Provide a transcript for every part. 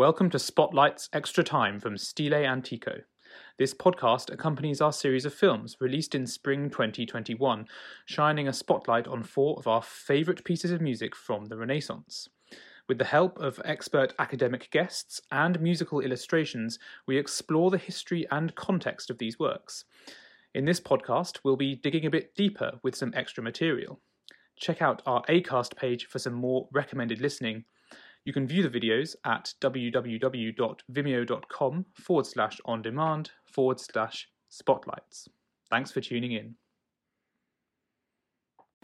Welcome to Spotlight's Extra Time from Stile Antico. This podcast accompanies our series of films released in spring 2021, shining a spotlight on four of our favourite pieces of music from the Renaissance. With the help of expert academic guests and musical illustrations, we explore the history and context of these works. In this podcast, we'll be digging a bit deeper with some extra material. Check out our ACAST page for some more recommended listening. You can view the videos at www.vimeo.com forward slash on demand forward slash spotlights. Thanks for tuning in.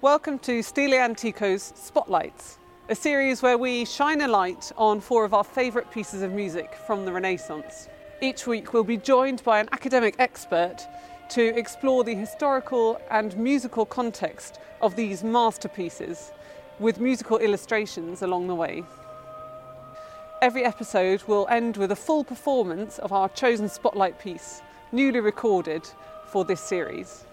Welcome to Stile Antico's Spotlights, a series where we shine a light on four of our favourite pieces of music from the Renaissance. Each week we'll be joined by an academic expert to explore the historical and musical context of these masterpieces with musical illustrations along the way. Every episode will end with a full performance of our chosen spotlight piece, newly recorded for this series.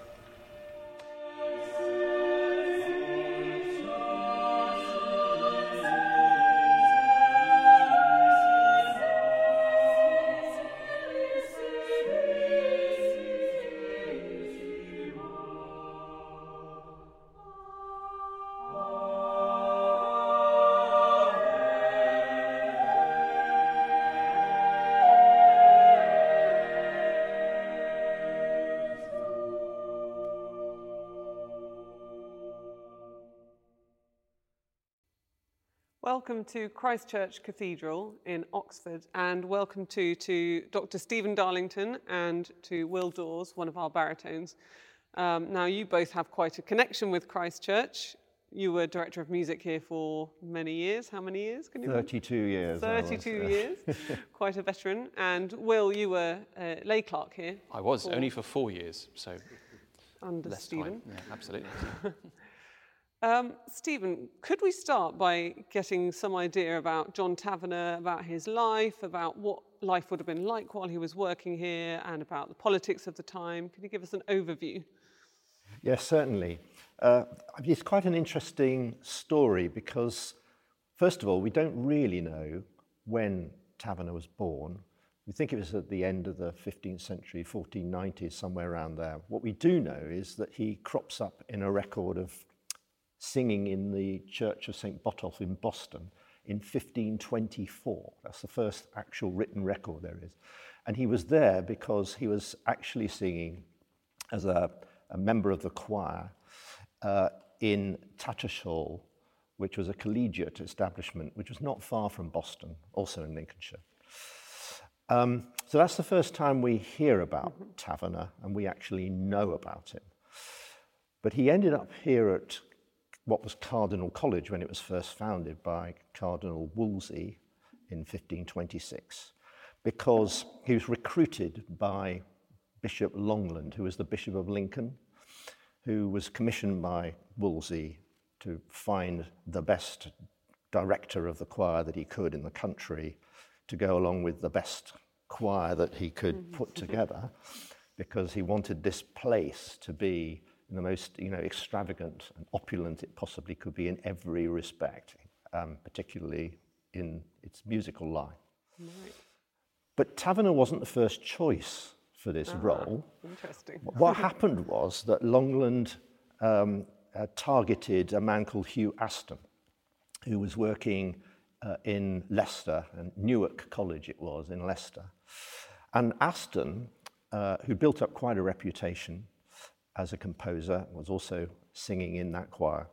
Welcome to Christ Church Cathedral in Oxford, and welcome to, to Dr. Stephen Darlington and to Will Dawes, one of our baritones. Um, now, you both have quite a connection with Christ Church. You were director of music here for many years. How many years? Can you 32 remember? years. 32 years. quite a veteran. And Will, you were a lay clerk here. I was, for... only for four years, so under less Stephen. Time. Yeah, absolutely. Um, Stephen, could we start by getting some idea about John Taverner, about his life, about what life would have been like while he was working here, and about the politics of the time? Can you give us an overview? Yes, certainly. Uh, it's quite an interesting story because, first of all, we don't really know when Taverner was born. We think it was at the end of the 15th century, 1490s, somewhere around there. What we do know is that he crops up in a record of singing in the Church of St. Botolph in Boston in 1524. That's the first actual written record there is. And he was there because he was actually singing as a, a member of the choir uh, in Tattershall, which was a collegiate establishment, which was not far from Boston, also in Lincolnshire. Um, so that's the first time we hear about mm-hmm. Taverner and we actually know about him. But he ended up here at what was Cardinal College when it was first founded by Cardinal Wolsey in 1526, because he was recruited by Bishop Longland, who was the Bishop of Lincoln, who was commissioned by Wolsey to find the best director of the choir that he could in the country to go along with the best choir that he could mm-hmm. put together because he wanted this place to be in the most you know, extravagant and opulent it possibly could be in every respect, um, particularly in its musical line. Right. But Taverner wasn't the first choice for this ah, role. Interesting. what happened was that Longland um, uh, targeted a man called Hugh Aston, who was working uh, in Leicester, and Newarke College it was in Leicester. And Aston, uh, who built up quite a reputation, as a composer, was also singing in that choir.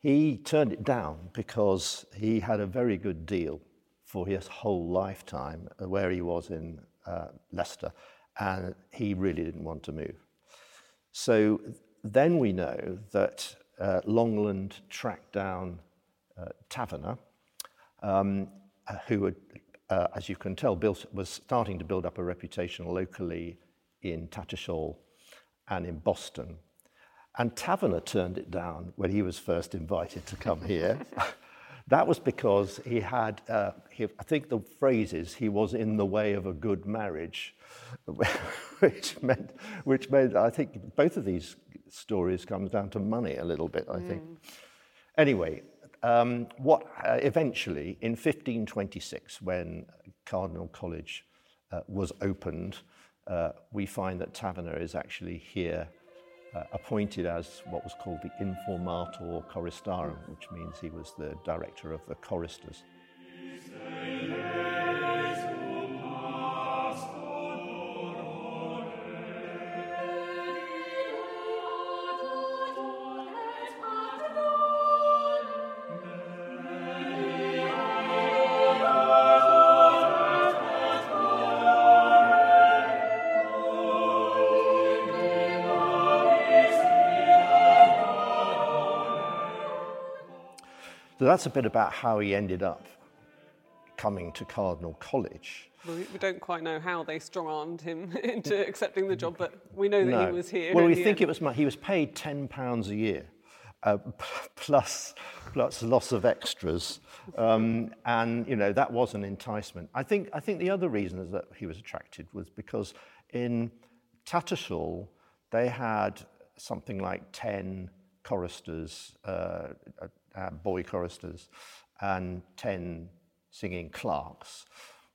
He turned it down because he had a very good deal for his whole lifetime uh, where he was in uh, Leicester, and he really didn't want to move. So then we know that uh, Longland tracked down uh, Taverner, um, uh, who had, uh, as you can tell, built, was starting to build up a reputation locally in Tattershall and in Boston. And Taverner turned it down when he was first invited to come here. that was because he had, uh, he, I think the phrase is, he was in the way of a good marriage, which meant, which meant, I think both of these stories comes down to money a little bit, I think. Mm. Anyway, um, what uh, eventually, in 1526, when Cardinal College uh, was opened, uh, we find that Taverner is actually here uh, appointed as what was called the Informator Choristarum, which means he was the director of the choristers. That's a bit about how he ended up coming to Cardinal College. We, we don't quite know how they strong-armed him into accepting the job, but we know that No. he was here. Well, we think end. it was he was paid ten pounds a year, uh, plus plus lots of extras, um, and you know that was an enticement. I think I think the other reason is that he was attracted was because in Tattershall they had something like ten choristers, uh, uh, boy choristers, and ten singing clerks,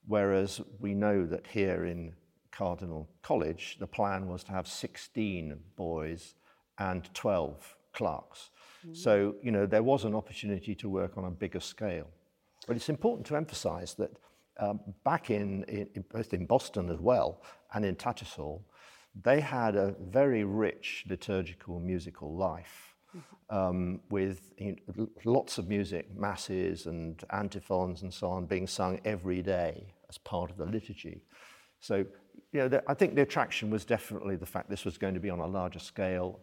whereas we know that here in Cardinal College, the plan was to have 16 boys and 12 clerks. So, you know, there was an opportunity to work on a bigger scale. But it's important to emphasize that um, back in, in, in- both in Boston as well and in Tattershall, they had a very rich liturgical musical life um, with you know, lots of music, masses and antiphons and so on being sung every day as part of the liturgy. So, you know, the, I think the attraction was definitely the fact this was going to be on a larger scale,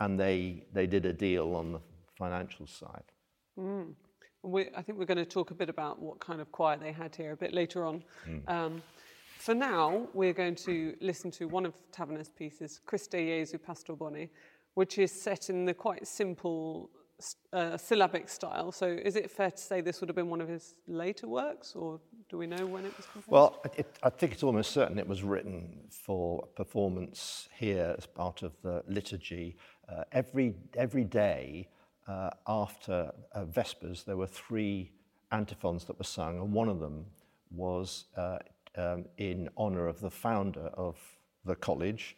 and they, they did a deal on the financial side. We, I think we're going to talk a bit about what kind of choir they had here a bit later on. Um, for now, we're going to listen to one of Taverner's pieces, Christe Jesu Pastor Bone, which is set in the quite simple uh, syllabic style. So is it fair to say this would have been one of his later works, or do we know when it was composed? Well, it, I think it's almost certain it was written for performance here as part of the liturgy. Uh, every, every day uh, after uh, Vespers, there were three antiphons that were sung, and one of them was uh, um, in honour of the founder of the college.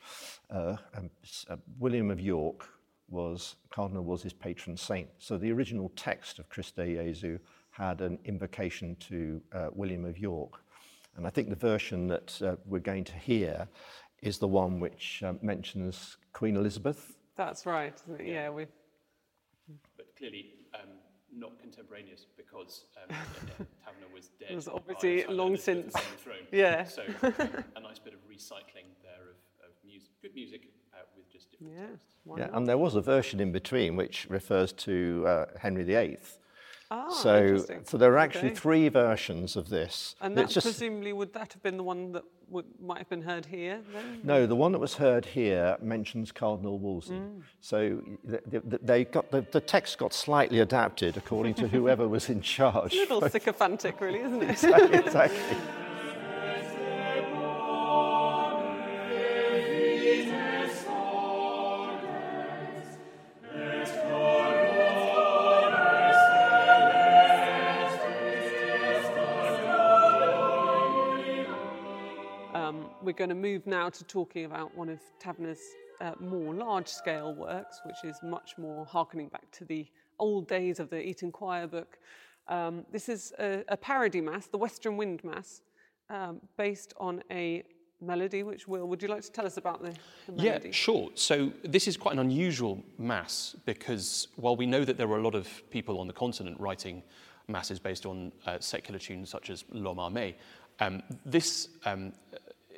Uh, um, s- uh, William of York was, Cardinal was his patron saint. So the original text of Christe Jesu had an invocation to uh, William of York. And I think the version that uh, we're going to hear is the one which uh, mentions Queen Elizabeth. That's right. isn't it? Yeah, we. but clearly um, not contemporaneous because um, Taverner was dead. It was obviously long since. was on the throne. Yeah. So a nice bit of recycling there of, of music, good music uh, with just different Yeah. texts. Yeah, and there was a version in between which refers to uh, Henry VIII. Ah, so, so there are actually Okay. three versions of this. And It's that presumably would that have been the one that would, might have been heard here then? No, the one that was heard here mentions Cardinal Wolsey. Mm. So th- th- th- they got the, the text got slightly adapted according to whoever was in charge. It's A little sycophantic, really, isn't it? exactly. Um, going to move now to talking about one of Taverner's uh, more large-scale works, which is much more harkening back to the old days of the Eton Choir book. Um, this is a, a parody mass, the Western Wind Mass, um, based on a melody. Which Will, would you like to tell us about the, the Yeah, sure. So this is quite an unusual mass because while we know that there were a lot of people on the continent writing masses based on uh, secular tunes such as L'Homme Armé, um, this um,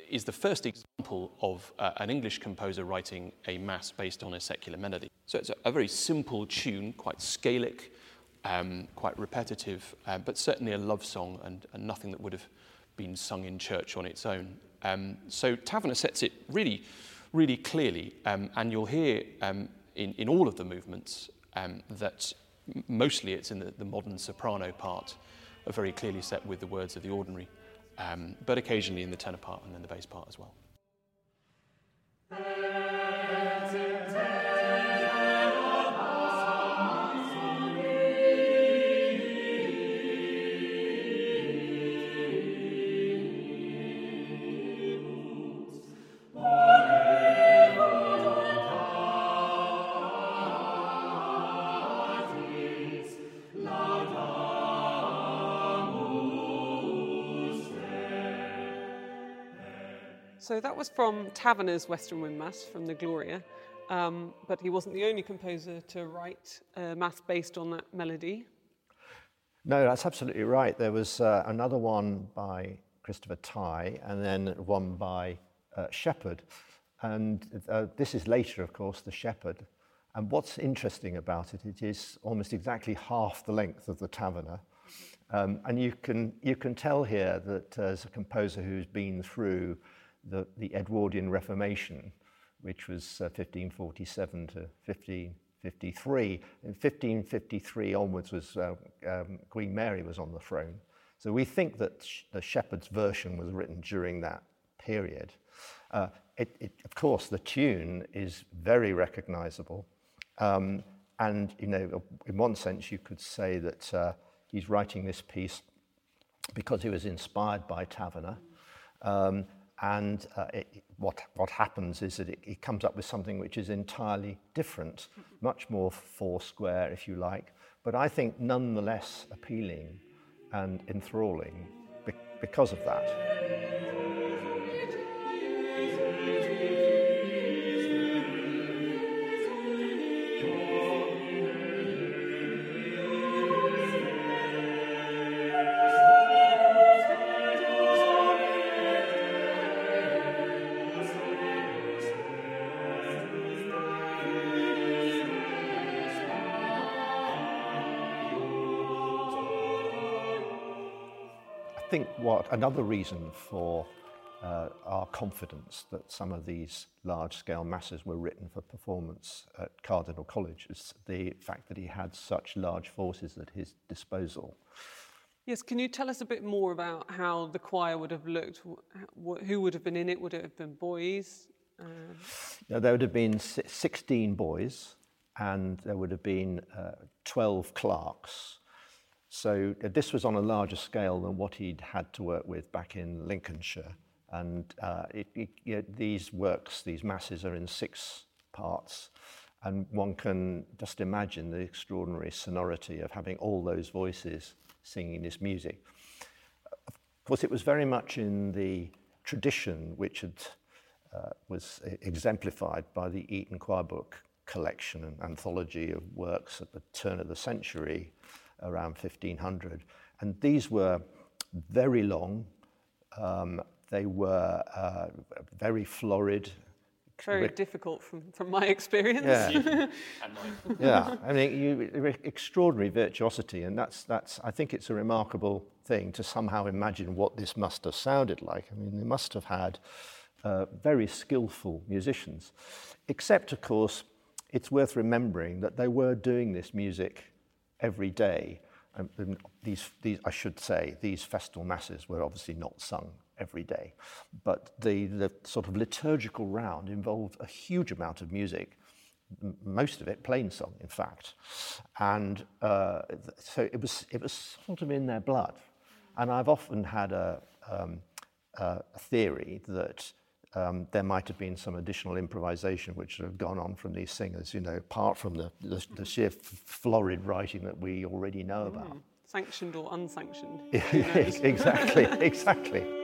is the first example of uh, an English composer writing a mass based on a secular melody. So it's a, a very simple tune, quite scalic, um, quite repetitive, uh, but certainly a love song and, and nothing that would have been sung in church on its own. Um, so Taverner sets it really, really clearly, um, and you'll hear um, in, in all of the movements um, that mostly it's in the, the modern soprano part, are very clearly set with the words of the ordinary, um, but occasionally in the tenor part and then the bass part as well. So that was from Taverner's Western Wind Mass from the Gloria, um, but he wasn't the only composer to write a mass based on that melody. No, that's absolutely right. There was uh, another one by Christopher Tye, and then one by uh, Sheppard. And uh, this is later, of course, the Sheppard. And what's interesting about it, it is almost exactly half the length of the Taverner. Um, and you can, you can tell here that uh, as a composer who's been through the, the Edwardian Reformation, which was uh, 1547 to 1553. In 1553 onwards was uh, um, Queen Mary was on the throne. So we think that sh- the Sheppard's version was written during that period. Uh, it, it, of course, the tune is very recognizable. Um, and, you know, in one sense, you could say that uh, he's writing this piece because he was inspired by Taverner. Um, and uh, it, what, what happens is that it, it comes up with something which is entirely different, much more four square, if you like, but I think nonetheless appealing and enthralling be- because of that. Think what another reason for uh, our confidence that some of these large-scale masses were written for performance at Cardinal College is the fact that he had such large forces at his disposal. Yes, can you tell us a bit more about how the choir would have looked? Who would have been in it? Would it have been boys? Now, there would have been 16 boys and there would have been uh, 12 clerks so uh, this was on a larger scale than what he'd had to work with back in Lincolnshire. And uh, it, it, these works, these masses are in six parts. And one can just imagine the extraordinary sonority of having all those voices singing this music. Of course, it was very much in the tradition which had, uh, was exemplified by the Eton Choir Book collection and anthology of works at the turn of the century around 1500. And these were very long, um, they were uh, very florid. Very difficult from, from my experience. Yeah, yeah. I mean, you, extraordinary virtuosity, and that's, that's, I think it's a remarkable thing to somehow imagine what this must have sounded like. I mean, they must have had uh, very skillful musicians, except, of course, it's worth remembering that they were doing this music every day. And these, these, I should say, these festal masses were obviously not sung every day, but the, the sort of liturgical round involved a huge amount of music, most of it plain song, in fact. And uh, so it was, it was sort of in their blood. And I've often had a, um, a theory that um, there might have been some additional improvisation which have gone on from these singers, you know, apart from the, the, the sheer florid writing that we already know about. Mm. Sanctioned or unsanctioned. exactly, exactly.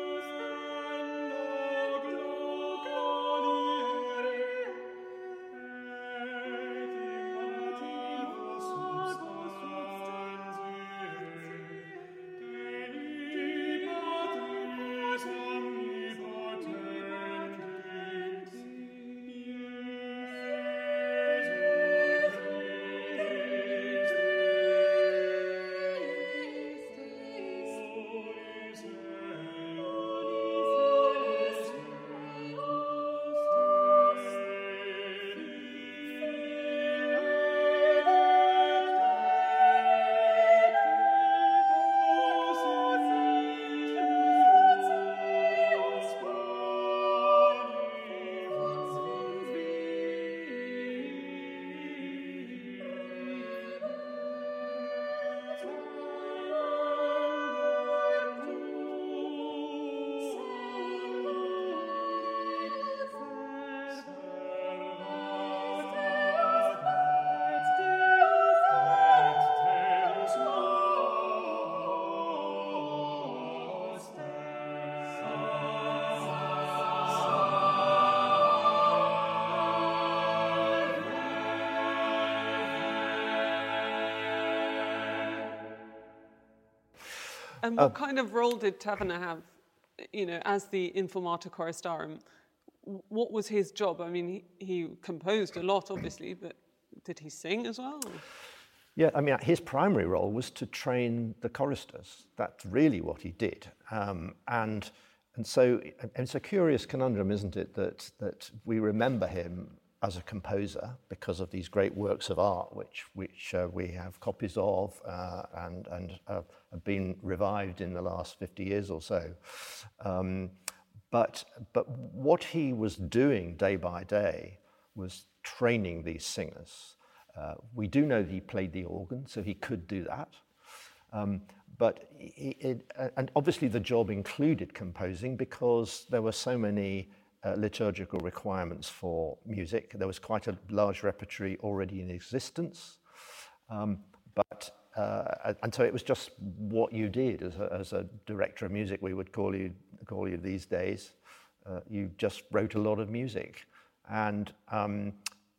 And what kind of role did Taverner have, you know, as the Informator Choristarum? What was his job? I mean, he, he composed a lot, obviously, but did he sing as well? Yeah, I mean, his primary role was to train the choristers. That's really what he did. Um, and, and so and it's a curious conundrum, isn't it, that, that we remember him as a composer because of these great works of art, which, which uh, we have copies of uh, and, and uh, have been revived in the last 50 years or so. Um, but, but what he was doing day by day was training these singers. Uh, we do know that he played the organ, so he could do that. Um, but it, uh, and obviously the job included composing because there were so many liturgical requirements for music. There was quite a large repertory already in existence. Um, but uh, and so it was just what you did as a, as a director of music. We would call you call you these days. Uh, you just wrote a lot of music, and um,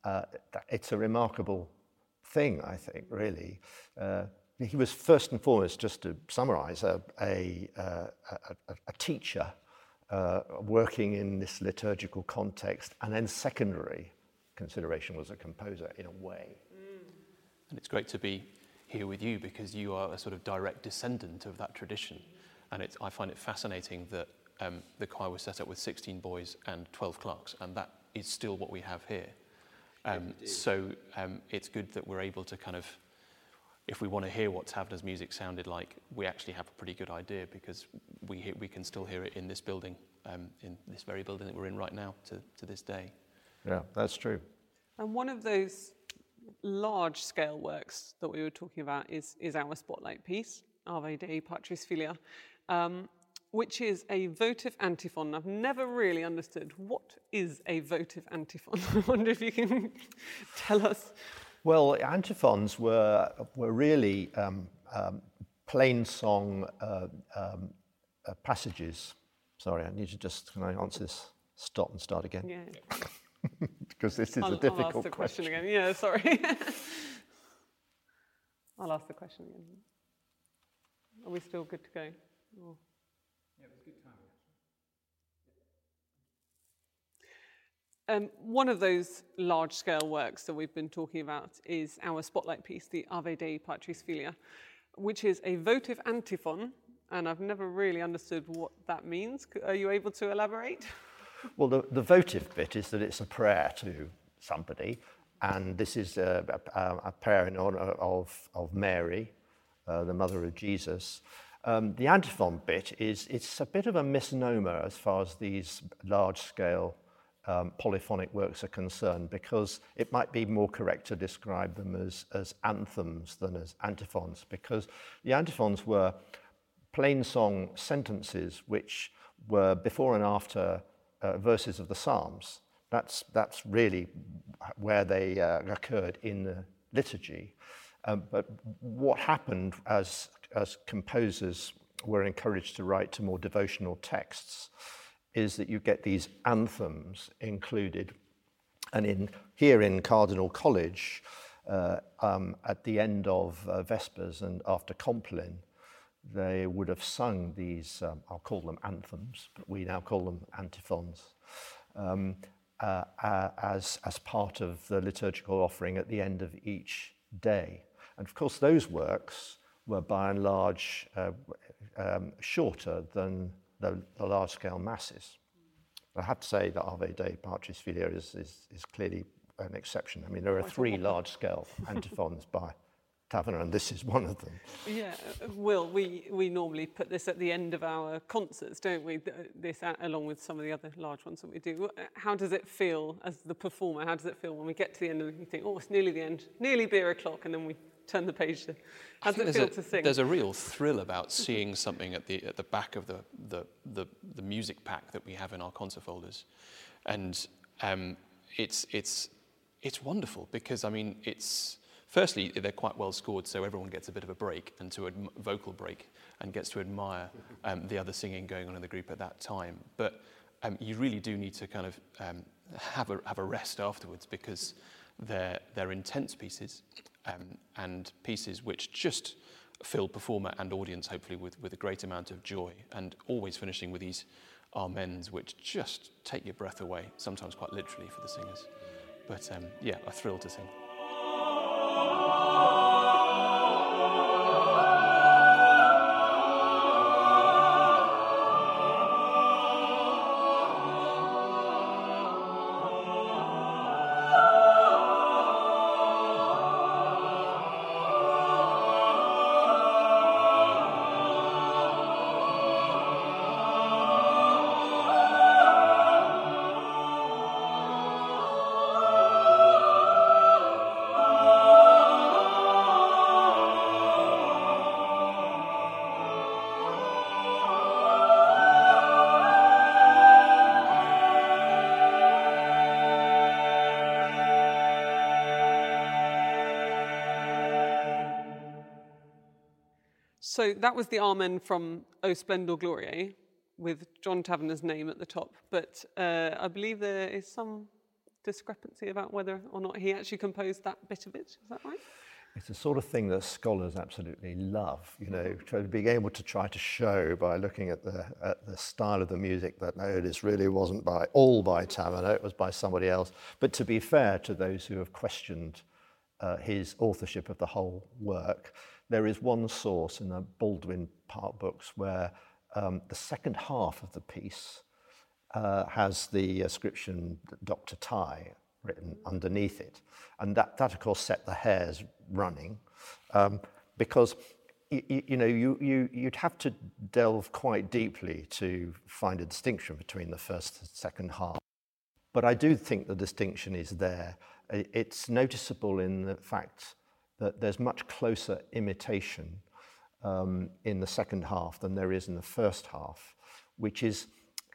uh, it's a remarkable thing, I think. Really, uh, he was first and foremost, just to summarise, a, a, uh, a, a teacher uh, working in this liturgical context, and then secondary consideration was a composer in a way. And it's great to be here with you because you are a sort of direct descendant of that tradition. And it's, I find it fascinating that um, the choir was set up with 16 boys and 12 clerks, and that is still what we have here. Um, so um, it's good that we're able to kind of, if we want to hear what Taverner's music sounded like, we actually have a pretty good idea because we, hear, we can still hear it in this building, um, in this very building that we're in right now to, to this day. Yeah, that's true. And one of those large scale works that we were talking about is, is our spotlight piece, Ave Dei Patris Filia, um, which is a votive antiphon. I've never really understood what is a votive antiphon. I wonder if you can tell us. Well, antiphons were, were really um, um, plain song uh, um, uh, passages. Sorry, I need to just, can I answer this? Stop and start again. Yeah, because this is I'll, a difficult I'll ask the question. question. again. Yeah, sorry. I'll ask the question again. Are we still good to go? Or- Um, one of those large scale works that we've been talking about is our spotlight piece, the Ave Dei Patris Filia, which is a votive antiphon, and I've never really understood what that means. Are you able to elaborate? Well, the, the votive bit is that it's a prayer to somebody, and this is a, a, a prayer in honor of, of Mary, uh, the mother of Jesus. Um, the antiphon bit is it's a bit of a misnomer as far as these large-scale um, polyphonic works are concerned, because it might be more correct to describe them as, as anthems than as antiphons, because the antiphons were plain song sentences which were before and after uh, verses of the Psalms. That's, that's really where they uh, occurred in the liturgy. Um, but what happened as, as composers were encouraged to write to more devotional texts is that you get these anthems included. And in, here in Cardinal College, uh, um, at the end of uh, Vespers and after Compline, they would have sung these, um, I'll call them anthems, but we now call them antiphons, um, uh, uh, as, as part of the liturgical offering at the end of each day. And of course, those works were by and large uh, um, shorter than the, the large scale masses. I have to say that Ave Dei Patris Filia is, is, is clearly an exception. I mean, there are three large scale antiphons by Taverner, and this is one of them. Yeah, Will, we, we normally put this at the end of our concerts, don't we? This along with some of the other large ones that we do. How does it feel as the performer? How does it feel when we get to the end and you think, oh, it's nearly the end, nearly beer o'clock, and then we turn the page to. How does it feel there's to a, sing? There's a real thrill about seeing something at the, at the back of the, the, the, the music pack that we have in our concert folders. And um, it's, it's, it's wonderful because, I mean, it's, firstly, they're quite well scored, so everyone gets a bit of a break and to adm- vocal break and gets to admire um, the other singing going on in the group at that time. But um, you really do need to kind of um, have, a, have a rest afterwards because they're, they're intense pieces um, and pieces which just fill performer and audience, hopefully, with, with a great amount of joy, and always finishing with these amens, which just take your breath away, sometimes quite literally for the singers. But um, yeah, a thrill to sing. So that was the Amen from O Splendor Gloriae with John Taverner's name at the top. But uh, I believe there is some discrepancy about whether or not he actually composed that bit of it. Is that right? It's the sort of thing that scholars absolutely love, you know, being able to try to show by looking at the, at the style of the music that no, this really wasn't by all by Taverner, it was by somebody else. But to be fair to those who have questioned uh, his authorship of the whole work, there is one source in the Baldwin part books where um, the second half of the piece uh, has the inscription Dr. Tye written underneath it. And that, that of course, set the hairs running um, because you, you, know, you, you, you'd have to delve quite deeply to find a distinction between the first and second half. But I do think the distinction is there. It's noticeable in the fact that there's much closer imitation um, in the second half than there is in the first half, which is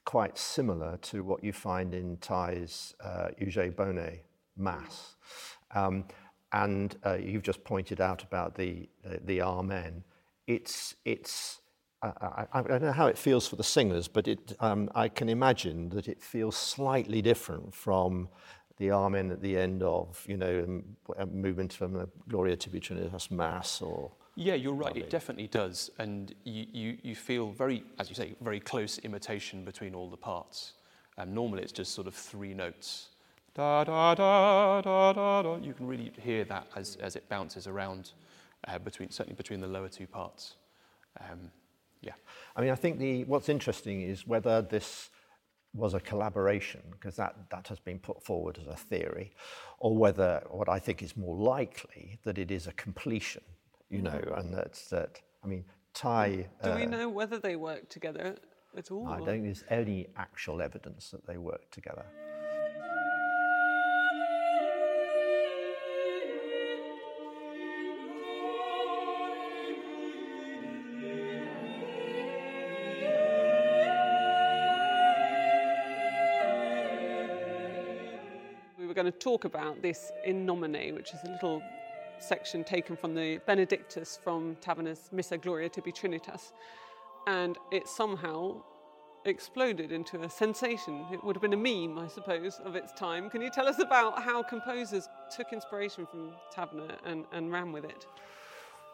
quite similar to what you find in Tye's uh, Euge Bone Mass. Um, and uh, you've just pointed out about the, the, the Amen. It's, it's, I, I, don't know how it feels for the singers, but it, um, I can imagine that it feels slightly different from the Amen at the end of, you know, a movement from the Gloria Tibi Trinitas Mass or... Yeah, you're right, it definitely does. And you, you, you feel very, as you say, very close imitation between all the parts. Um, normally it's just sort of three notes. Da, da, da, da, da, da. You can really hear that as, as it bounces around, uh, between, certainly between the lower two parts. Um, yeah. I mean, I think the, what's interesting is whether this was a collaboration, because that, that has been put forward as a theory, or whether what I think is more likely that it is a completion, you know, mm-hmm. and that's that, I mean, Tye. Do uh, we know whether they work together at all? I don't think there's any actual evidence that they work together. Talk about this in nomine, which is a little section taken from the Benedictus from Taverner's Missa Gloria Tibi Trinitas. And it somehow exploded into a sensation. It would have been a meme, I suppose, of its time. Can you tell us about how composers took inspiration from Taverner and, and ran with it?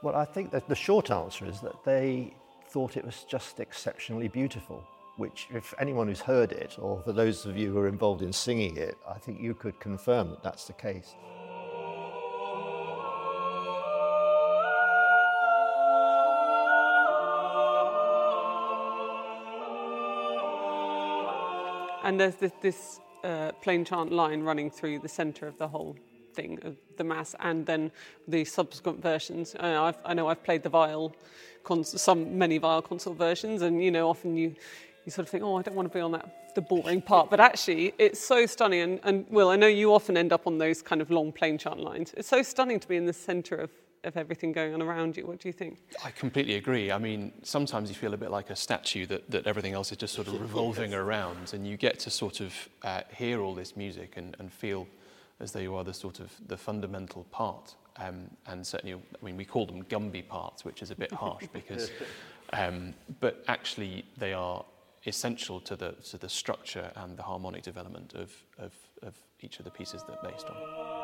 Well, I think that the short answer is that they thought it was just exceptionally beautiful which if anyone who's heard it, or for those of you who are involved in singing it, I think you could confirm that that's the case. And there's this, this uh, plain chant line running through the centre of the whole thing of the mass, and then the subsequent versions. Uh, i know I've played the viol, some many viol consort versions, and you know often you you sort of think, oh, I don't want to be on that the boring part. But actually, it's so stunning. And, and Will, I know you often end up on those kind of long plain chant lines. It's so stunning to be in the centre of, of everything going on around you. What do you think? I completely agree. I mean, sometimes you feel a bit like a statue that, that everything else is just sort of revolving around, and you get to sort of uh, hear all this music and, and feel as though you are the sort of the fundamental part. Um, and certainly, I mean, we call them Gumby parts, which is a bit harsh because, um, but actually they are essential to the, to the structure and the harmonic development of, of, of each of the pieces they're based on.